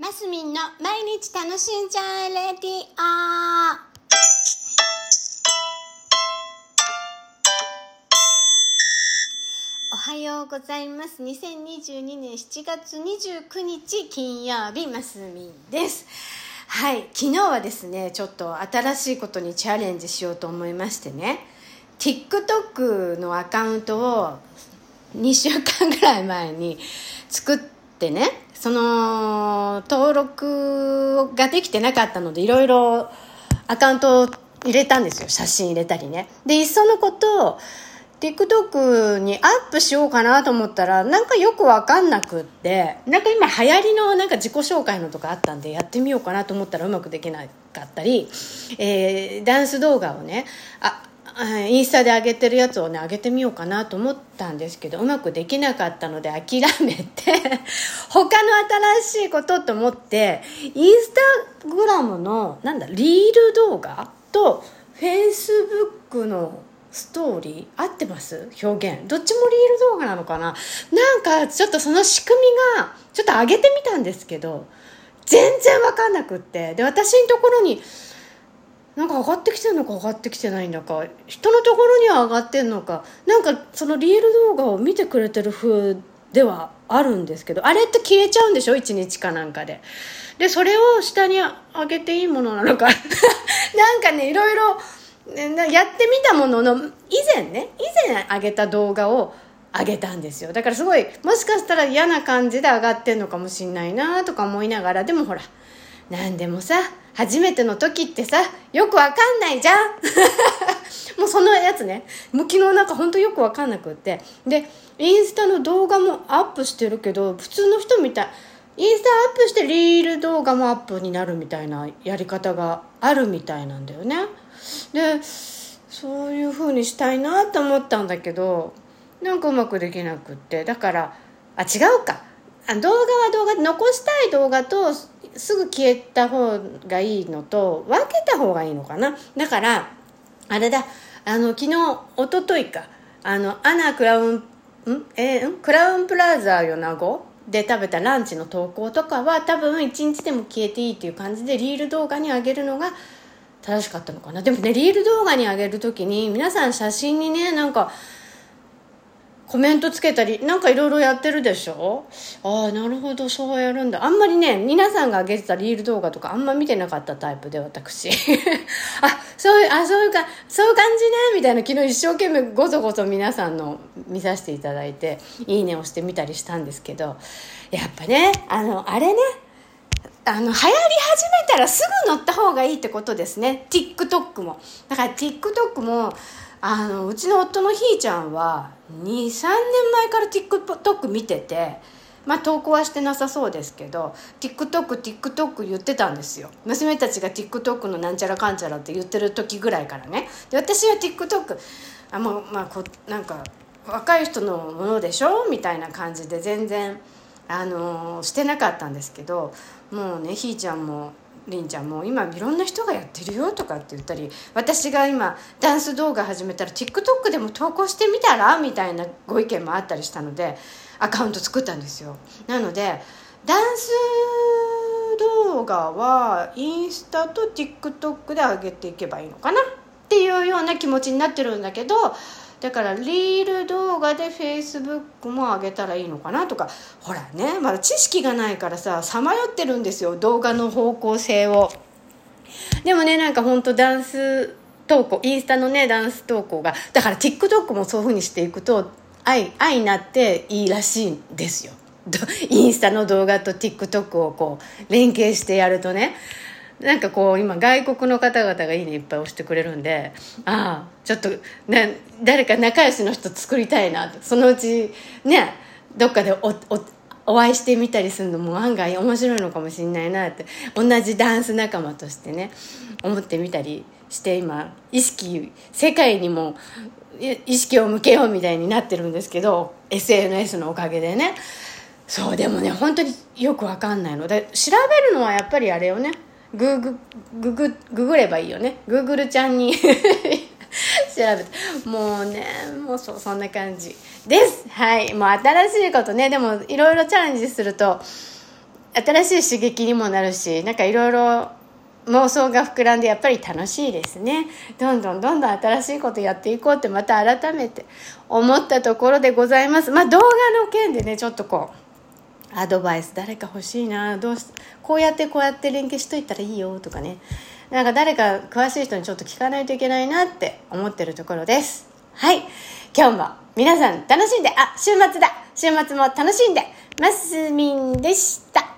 マスミンの毎日楽しんじゃえレディオおはようございます。2022年7月29日金曜日マスミンです。はい昨日はですねちょっと新しいことにチャレンジしようと思いましてね。TikTok のアカウントを2週間ぐらい前に作ってねその登録ができてなかったのでいろいろアカウントを入れたんですよ。写真入れたりね。でいっそのこと TikTok にアップしようかなと思ったらなんかよくわかんなくってなんか今流行りのなんか自己紹介のとかあったんでやってみようかなと思ったらうまくできなかったり、えー、ダンス動画をねあインスタで上げてるやつをね上げてみようかなと思ったんですけどうまくできなかったので諦めて 他の新しいことと思ってインスタグラムのなんだリール動画とフェイスブックのストーリー合ってます？表現。どっちもリール動画なのかな？なんかちょっとその仕組みがちょっと上げてみたんですけど全然わかんなくって。で私のところになんか上がってきてるのか上がってきてないんだか人のところには上がってんのか。なんかそのリール動画を見てくれてる風ではあるんですけどあれって消えちゃうんでしょ？1日かなんかで。でそれを下に上げていいものなのか。なんかねいろいろやってみたものの以前ね以前上げた動画を上げたんですよ。だからすごいもしかしたら嫌な感じで上がってんのかもしんないなとか思いながらでもほら何でもさ初めての時ってさよくわかんないじゃん。もうそのやつね。もう昨日なんか本当よくわかんなくって。でインスタの動画もアップしてるけど普通の人みたいインスタアップしてリール動画もアップになるみたいなやり方があるみたいなんだよね。でそういう風にしたいなと思ったんだけどなんかうまくできなくって。だからあ違うか。あ動画は動画残したい動画とすぐ消えた方がいいのと分けた方がいいのかな。だからあれだ。あの昨日一昨日か。あのアナクラウンん？えー、クラウンプラザ米子で食べたランチの投稿とかは多分一日でも消えていいっていう感じでリール動画に上げるのが正しかったのかな。でもねリール動画に上げる時に皆さん写真にねなんかコメントつけたりなんかいろいろやってるでしょ？ああなるほどそうやるんだ。あんまりね皆さんが上げてたリール動画とかあんま見てなかったタイプで私。あそういうあそういうかそういう感じねみたいな昨日一生懸命ごそごそ皆さんの見させていただいていいねをしてみたりしたんですけどやっぱねあのあれねあの流行り始めたらすぐ乗った方がいいってことですね。TikTok も。だから TikTok もあのうちの夫のひーちゃんは23年前から TikTok 見ててまあ投稿はしてなさそうですけど TikTokTikTok 言ってたんですよ。娘たちが TikTok のなんちゃらかんちゃらって言ってる時ぐらいからね。で私は TikTok あもうまあこなんか若い人のものでしょ？みたいな感じで全然あのしてなかったんですけどもうねひーちゃんもりんちゃんも今いろんな人がやってるよとかって言ったり私が今ダンス動画始めたら TikTok でも投稿してみたらみたいなご意見もあったりしたのでアカウント作ったんですよ。なのでダンス動画はインスタと TikTok で上げていけばいいのかな。っていうような気持ちになってるんだけどだからリール動画でフェイスブックも上げたらいいのかなとか。ほらねまだ知識がないからささまよってるんですよ動画の方向性を。でもねなんかほんとダンス投稿インスタのねダンス投稿が。だから TikTok もそういうふうにしていくと愛愛になっていいらしいんですよ。インスタの動画と TikTok をこう連携してやるとね。なんかこう今外国の方々がいいねいっぱい押してくれるんでああちょっとな誰か仲良しの人作りたいなそのうちねどっかでおおお会いしてみたりするのも案外面白いのかもしれないなって。同じダンス仲間としてね思ってみたりして今意識世界にも意識を向けようみたいになってるんですけど SNS のおかげでね。そうでもね本当によくわかんないの。で調べるのはやっぱりあれよね。グーグググググればいいよね。グーグルちゃんに。調べて。もうねもうそそんな感じです。はい。もう新しいことね。でもいろいろチャレンジすると新しい刺激にもなるしなんかいろいろ妄想が膨らんでやっぱり楽しいですね。どんどんどんどん新しいことやっていこうってまた改めて思ったところでございます。まあ動画の件でねちょっとこうアドバイス誰か欲しいなどうしこうやってこうやって連携しといたらいいよとかね。なんか誰か詳しい人にちょっと聞かないといけないなって思ってるところです。はい。今日も皆さん楽しんであ週末だ。週末も楽しんでますみんでした。